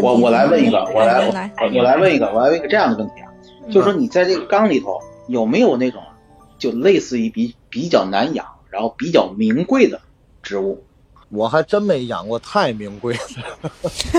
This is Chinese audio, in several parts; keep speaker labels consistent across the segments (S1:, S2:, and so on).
S1: 我我来问一个，我来
S2: 来
S1: 我我来问一个，我来问一个这样的问题啊，就是说你在这个缸里头有没有那种就类似于比比较难养，然后比较名贵的植物？
S3: 我还真没养过太名贵的，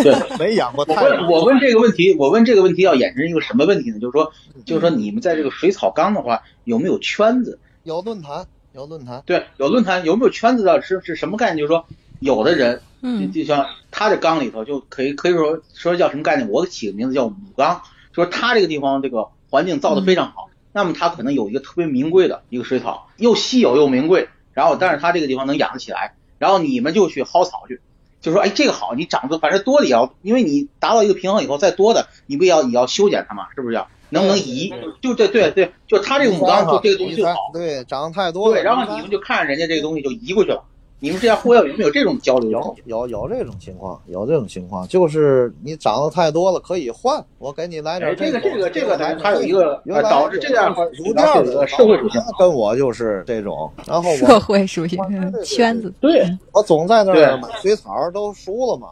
S1: 对，
S3: 没养过
S1: 我
S3: 太
S1: 问我问这个问题，我问这个问题要衍生一个什么问题呢？就是说，就是说你们在这个水草缸的话，有没有圈子？
S3: 有论坛，有论坛，
S1: 对，有论坛，有没有圈子的？是是什么概念？就是说，有的人，
S2: 嗯
S1: 就就像他这缸里头就可以可以说说叫什么概念？我起个名字叫母缸，就是他这个地方这个环境造的非常好，那么他可能有一个特别名贵的一个水草，又稀有又名贵，然后但是他这个地方能养得起来，然后你们就去薅草去。就说哎，这个好，你长得反正多的也要，因为你达到一个平衡以后，再多的你不也要也要修剪它嘛，是不是要？能不能移？就对对对，就他这个母缸就这个东西就好，
S3: 对，长得太多了。
S1: 对，然后你们就看着人家这个东西就移过去了。你们之间互相有没有这种交流？
S3: 有有有这种情况，有这种情况，就是你涨得太多了，可以换，我给你来
S1: 哎，
S3: 点
S1: 这个这个这个，
S3: 来
S1: 咱还有一个呃，导致这样
S3: 如
S1: 导致
S3: 调
S1: 有个社会属性。
S3: 跟我就是这种，然后
S2: 社
S3: 我
S2: 会属性圈子，
S1: 对，
S3: 我总在那儿买水草，都熟了嘛。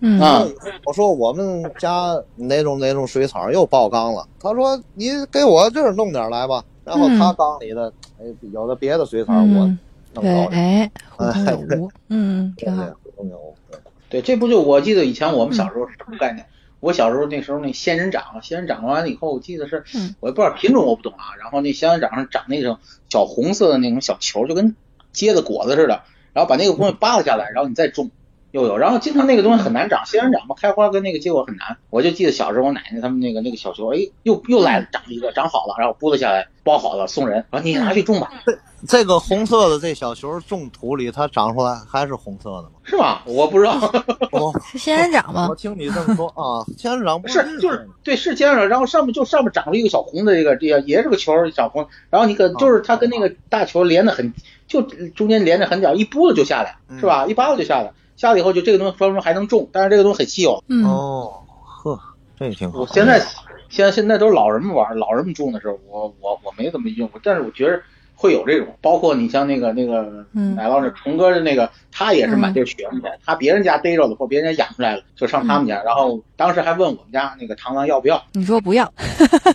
S2: 嗯
S1: 啊
S3: 我说我们家哪种哪种水草又爆缸了，他说你给我这儿弄点来吧。然后他缸里的，哎，有的别的水草我弄高点，
S2: 哎，互通有无，嗯，挺好
S3: 对，
S1: 这不就我记得以前我们小时候是什么概念？我小时候那时候那仙人掌，仙人掌完了以后，我记得是
S2: 嗯
S1: 我也不知道品种我不懂啊。然后那仙人掌上长那种小红色的那种小球，就跟结的果子似的，然后把那个东西扒拉下来，然后你再种。又有，然后经常那个东西很难长，仙人掌嘛，开花跟那个结果很难。我就记得小时候我奶奶他们那个那个小球，哎，又又来了，长一个，长好了，然后剥了下来，包好了送人，然后你拿去种吧，
S3: 这个红色的这小球种土里，它长出来还是红色的吗？
S1: 是吗？我不知道，
S3: 我
S2: 是仙人掌吗
S3: 我？听你这么说啊，仙人掌不
S1: 是就是对是仙人掌，然后上面就上面长出一个小红的这个这个也是个球儿小红，然后你可就是它跟那个大球连的很，就中间连着很角，一拨了就下来，是吧？一扒拉就下来，下了以后就这个东西说明还能种，但是这个东西很稀有。
S2: 嗯，
S3: 哦，呵，这也挺好。
S1: 我现在现在现在都是老人们玩，老人们种的时候，我我我没怎么用过，但是我觉得会有这种，包括你像那个那个
S2: 嗯
S1: 奶酪那虫哥的那个，他也是满地学嘛，他别人家逮着了或别人家养出来了，就上他们家，然后当时还问我们家那个螳螂要不要，
S2: 你说不要，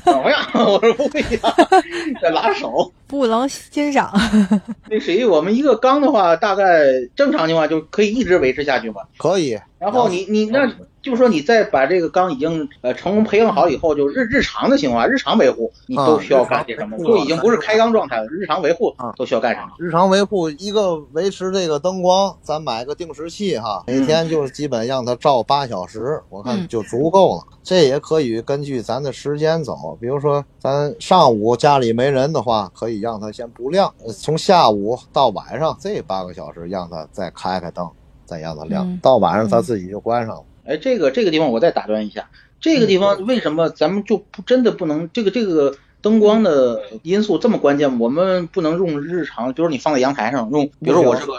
S1: 怎么样？我说不要，得拉手。
S2: 不能欣赏，
S1: 那谁，我们一个缸的话，大概正常情况就可以一直维持下去吗。
S3: 可以。
S1: 然后你你那就是说你再把这个缸已经呃成功培养好以后，就日日常的情况，日常维护你都需要干些什么？
S3: 啊
S1: 就已经不是开缸状态了，日常维护都需要干什么？
S3: 日常维护一个维持这个灯光，咱买个定时器哈，每天就是基本让它照八小时，我看
S2: 嗯
S3: 就足够了。这也可以根据咱的时间走，比如说咱上午家里没人的话，可以让它先不亮，呃从下午到晚上这八个小时让它再开开灯，再让它亮，
S2: 嗯
S3: 到晚上它自己就关上了。
S1: 哎，这个这个地方我再打断一下，这个地方为什么咱们就不真的不能这个这个灯光的因素这么关键？我们不能用日常，比如你放在阳台上用，比如说我这个，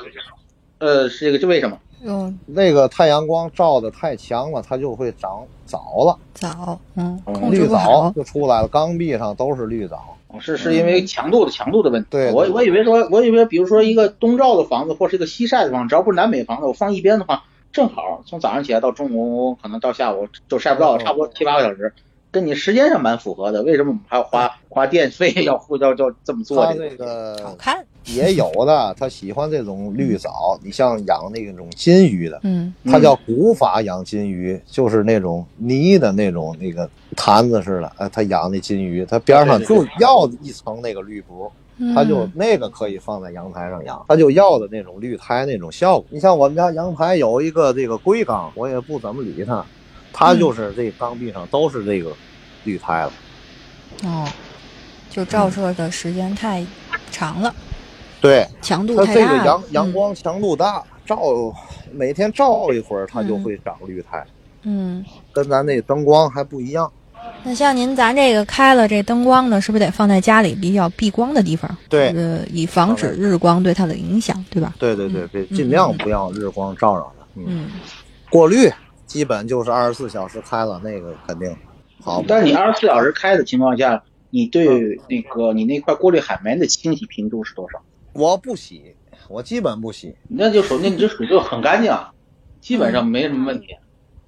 S1: 呃，是这个这为什么？
S2: 嗯
S3: 那个太阳光照的太强了，它就会长藻了，
S2: 藻，嗯，
S3: 绿藻，就出来了，缸壁上都是绿藻。
S1: 是是因为强度的强度的问题。
S3: 对对
S1: 我我以为说，我以为比如说一个东照的房子或是一个西晒的房子，只要不是南北房子，我放一边的话，正好从早上起来到中午，可能到下午就晒不到差不多七八个小时，跟你时间上蛮符合的。为什么我们还要花花电费要要要这么做
S3: 它
S1: 这个？
S3: 这个
S2: 好看，
S3: 也有的，他喜欢这种绿藻。你像养那种金鱼的，
S2: 嗯
S3: 它叫古法养金鱼，就是那种泥的那种那个坛子似的。哎，他养那金鱼，它边上就要一层那个绿布，
S2: 嗯，
S3: 它就那个可以放在阳台上养，它就要的那种绿苔那种效果。你像我们家阳台有一个这个龟缸，我也不怎么理它，它就是这缸壁上都是这个绿苔了。
S2: 哦，就照射的时间太长了，
S3: 对，
S2: 强度
S3: 它
S2: 太大它
S3: 这个阳阳
S2: 嗯
S3: 光强度大，照每天照一会儿，它就会长绿苔。
S2: 嗯，
S3: 跟咱那灯光还不一样。
S2: 那像您咱这个开了这灯光呢，是不是得放在家里比较避光的地方？
S3: 对
S2: 呃，以防止日光对它的影响，对吧？
S3: 对对对，别尽量不要日光照着它。嗯，
S2: 嗯，
S3: 过滤基本就是二十四小时开了，那个肯定好。
S1: 但是你二十四小时开的情况下，你对那个你那块过滤海绵的清洗频度是多少？
S3: 我不洗，我基本不洗，
S1: 那就说那你这水就很干净啊，基本上没什么问题。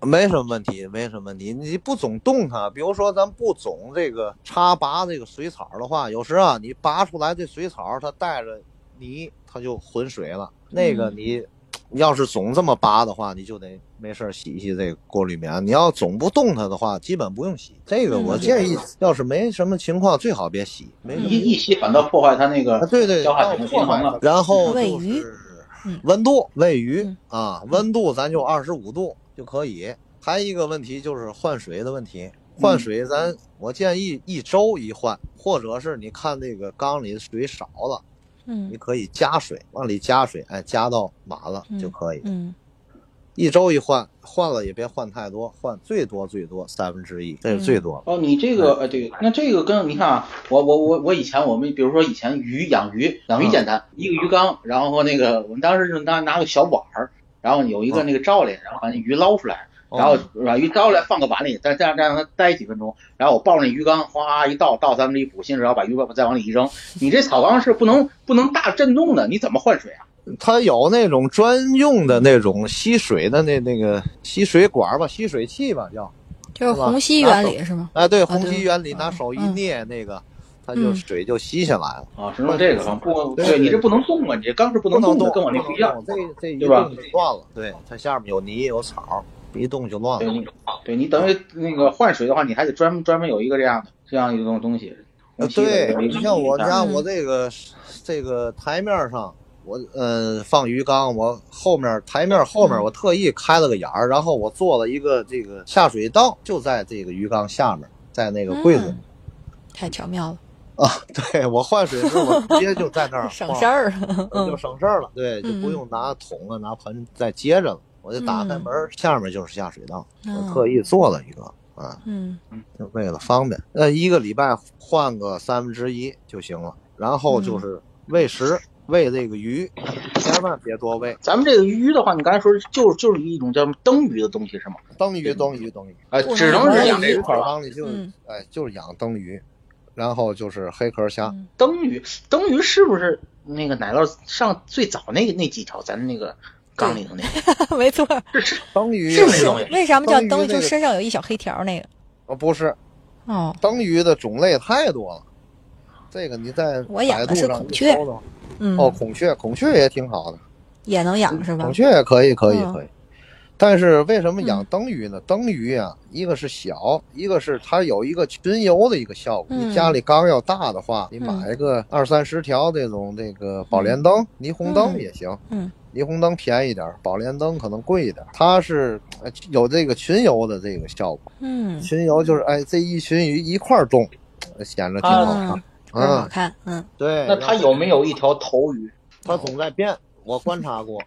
S3: 没什么问题，没什么问题。你不总动它，比如说咱不总这个插拔这个水草的话，有时啊，你拔出来这水草它带着泥，它就浑水了。那个你要是总这么拔的话，你就得没事儿洗洗这个过滤棉。你要总不动它的话，基本不用洗。这个我建议，要是没什么情况，最好别洗。没什么
S1: 一一洗反倒破坏它那
S3: 啊，
S1: 个
S3: 对对，
S1: 交换平
S3: 破坏
S1: 了。
S3: 然后就是
S2: 嗯
S3: 温度，喂鱼
S2: 嗯
S3: 啊，温度咱就二十五度就可以。还有一个问题就是换水的问题，换水咱我建议一周一换，或者是你看这个缸里的水少了，
S2: 嗯
S3: 你可以加水，往里加水，哎，加到满了
S2: 嗯
S3: 就可以。
S2: 嗯
S3: 一周一换，换了也别换太多，换最多最多三分之一，这是最多了。
S1: 哦，你这个呃对，那这个跟你看啊，我我我我以前我们比如说以前鱼养鱼养鱼简单，一个鱼缸，然后那个我们当时就拿拿个小碗儿，然后有一个那个罩里，然后把那鱼捞出来，然后把鱼捞出来放个碗里，再再再让它待几分钟，然后我抱着那鱼缸哗一倒倒三分之一补新水，然后把鱼再往里一扔。你这草缸是不能不能大震动的，你怎么换水啊？
S3: 它有那种专用的那种吸水的那那个吸水管吧，吸水器吧叫。
S2: 就是虹吸原理是吗？
S3: 哎，对，
S2: 啊
S3: 虹吸原理，
S2: 嗯
S3: 拿手一
S2: 嗯
S3: 捏，那个它就
S2: 嗯
S3: 水就吸下来了。
S1: 啊，是用这个方不？
S3: 对
S1: 对你这不能动啊，你这缸是不能
S3: 能
S1: 动的，跟我那
S3: 不
S1: 不一样。
S3: 这这一
S1: 对吧
S3: 动就乱了。对，它下面有泥有草，一动就乱了。
S1: 对你，等于那个换水的话，你还得专门专门有一个这样的这样一种东西。
S3: 呃对，
S1: 你
S3: 你像我家
S2: 嗯
S3: 我这个这个台面上，我呃放鱼缸，我后面台面后面
S2: 嗯
S3: 我特意开了个眼儿，然后我做了一个这个下水道，就在这个鱼缸下面，在那个柜子里。
S2: 嗯太巧妙了，
S3: 啊，对我换水时候，我直接就在那儿
S2: 省事儿。
S3: 我就省事儿了。对，就
S2: 嗯
S3: 不用拿桶啊、拿盆再接着了，我就打开门儿，下面就是下水道。特意做了一个啊，
S2: 嗯
S3: 就为了方便。那，一个礼拜换个三分之一就行了。然后
S2: 嗯
S3: 就是喂食，喂这个鱼，千万别多喂。
S1: 咱们这个鱼的话，你刚才说就是就是一种叫什么灯鱼的东西是吗？
S3: 灯鱼，灯鱼，灯鱼。
S2: 哎，
S1: 只能是养这个
S3: 草缸里就
S2: 嗯
S3: 哎就是养灯鱼，然后就是黑壳虾。
S2: 嗯
S1: 灯鱼。灯鱼是不是那个奶酪上最早那个那几条咱那个缸里头那个？
S2: 没错。
S3: 灯鱼
S1: 是那东西
S2: 为什么叫灯？就身上有一小黑条那个。
S3: 哦，不是，
S2: 哦，
S3: 灯鱼的种类太多了。这个你在
S2: 我养的是
S3: 百度上一
S2: 孔雀
S3: 搜搜
S2: 嗯，
S3: 哦，孔雀，孔雀也挺好的，
S2: 也能养是吧
S3: 孔？雀也可以，可以，
S2: 嗯
S3: 可以。但是为什么养
S2: 嗯
S3: 灯鱼呢？灯鱼啊，一个是小，一个是它有一个群游的一个效果。
S2: 嗯
S3: 你家里缸要大的话，你买一个二三十条这种这个宝莲灯、霓虹灯
S2: 嗯
S3: 也行。
S2: 嗯
S3: 霓虹灯便宜点儿，宝莲灯可能贵一点儿。它是呃有这个群游的这个效果。
S2: 嗯，
S3: 群游就是哎，这一群鱼一块儿动，呃显得挺好看。
S2: 嗯，好
S3: 嗯，
S2: 看。嗯
S3: 对。
S1: 那它有没有一条头鱼？
S3: 它总在变，我观察过，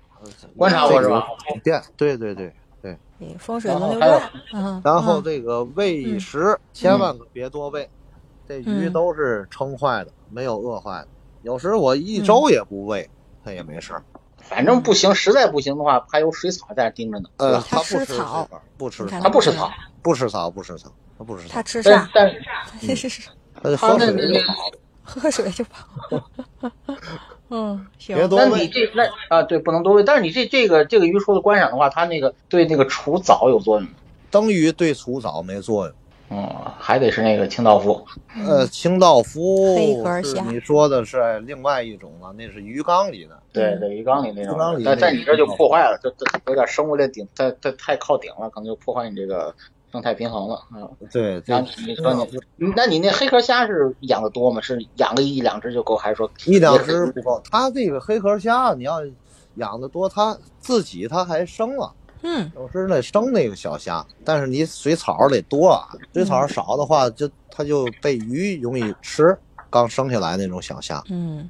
S1: 观察过是吧？
S3: 变，对对对。
S2: 对，风水轮流转。嗯，
S3: 然后
S2: 嗯
S3: 这个喂食千万可别多喂，这鱼
S2: 嗯
S3: 都是撑坏的，没有饿坏的。有时我一周也不喂，它也没事儿。
S1: 反正不行，实在不行的话，还有水草在那盯着呢。
S3: 呃，
S2: 它
S3: 吃
S2: 吃草，
S3: 不吃草，
S1: 它不吃草，
S3: 不吃草，不吃草，它不吃草，
S2: 它吃啥？
S1: 但但
S2: 是是是，
S3: 它就
S1: 它
S3: 喝水就跑。
S2: 喝水就跑。嗯，行。
S3: 别多喂
S1: 那你这那啊对，不能多喂。但是你这这个这个鱼说的观赏的话，它那个对那个除藻有作用吗。
S3: 灯鱼对除藻没作用。
S1: 嗯，还得是那个清道夫。
S3: 呃，清道夫你说的是另外一种了，那是鱼缸里的。
S1: 对对，鱼缸里那种
S3: 鱼缸里，
S1: 但
S3: 那
S1: 在你这就破坏了，这这有点生物链顶，太太太靠顶了，可能就破坏你这个生态平衡了啊。
S3: 对，这
S1: 然后你说你，那你那黑壳虾是养的多吗？是养个一两只就够，还是说
S3: 一两只不够。它这个黑壳虾，你要养的多，它自己它还生了。
S2: 嗯
S3: 有时那生那个小虾，但是你水草得多啊，水草少的话，就它就被鱼容易吃。刚生下来那种小虾，
S2: 嗯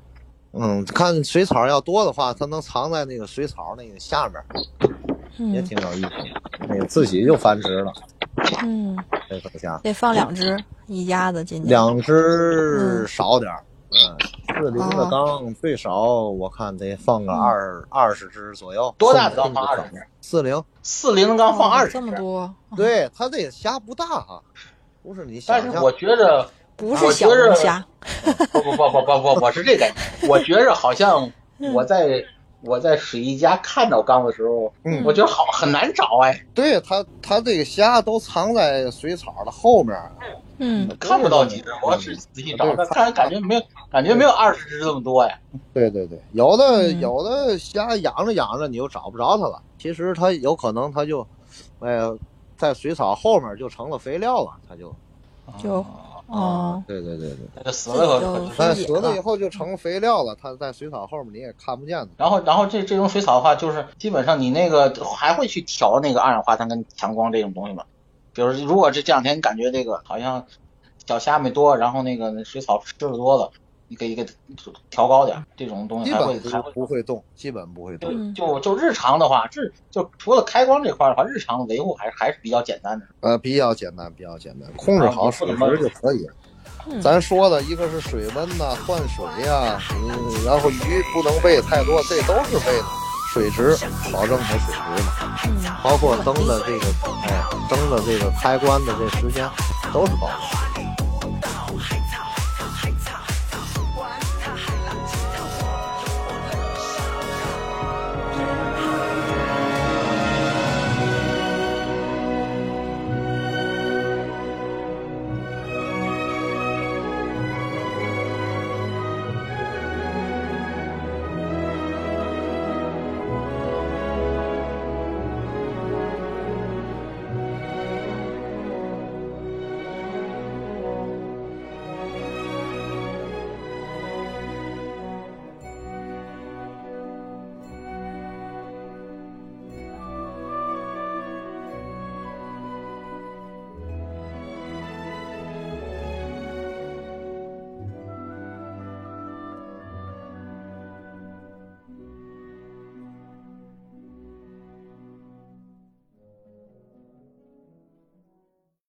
S3: 嗯，看水草要多的话，它能藏在那个水草那个下面，也
S4: 嗯
S3: 挺有意思的，那个自己就繁殖了，
S4: 嗯，
S3: 这头虾。
S4: 得放两只，一家子进去。
S3: 两只
S4: 嗯
S3: 少点儿，嗯，四零的缸最少我看得放个
S4: 嗯
S3: 二二十只左右。
S1: 多大的缸放二十只？
S3: 四零，
S1: 四零的缸放
S4: 哦
S1: 二十
S4: 这么多，
S3: 对，它这个虾不大哈，不是你想象。
S1: 但是我觉得
S4: 不是小龙虾。
S1: 不不不不不不，我是这感觉。我觉着好像我在我在水一家看到缸的时候，
S3: 嗯
S1: 我觉得好很难找哎，
S3: 对它，它这个虾都藏在水草的后面。
S4: 嗯
S1: 看不到几只。我是仔细找，但看感觉没有感觉没有二十只这么多呀。
S3: 对对对，有的、
S4: 嗯
S3: 有的虾养着养着你就找不着它了。其实它有可能它就，哎呀，在水草后面就成了肥料了，它就。
S4: 就哦，
S3: 对对对对。
S1: 死了以后
S3: 死了以后就成肥料了，它在水草后面你也看不见了。
S1: 然后，然后这这种水草的话，就是基本上你那个还会去调那个二氧化碳跟强光这种东西吗？比如如果这这两天你感觉这个好像小虾米多，然后那个水草吃的多了，你给给调高点，这种东西
S3: 基本不
S1: 还会还会。
S3: 不会动，基本不会动。
S4: 嗯
S1: 就就日常的话，日就除了开关这块儿的话，日常的维护还是还是比较简单的。
S3: 呃，比较简单，比较简单，控制好水质就可以咱说的一个是水温呐、换水呀、嗯，然后鱼不能喂太多，这都是喂的水质，保证它水质嘛。
S4: 嗯，
S3: 包括灯的这个，哎，灯的这个开关的这时间，都是保证。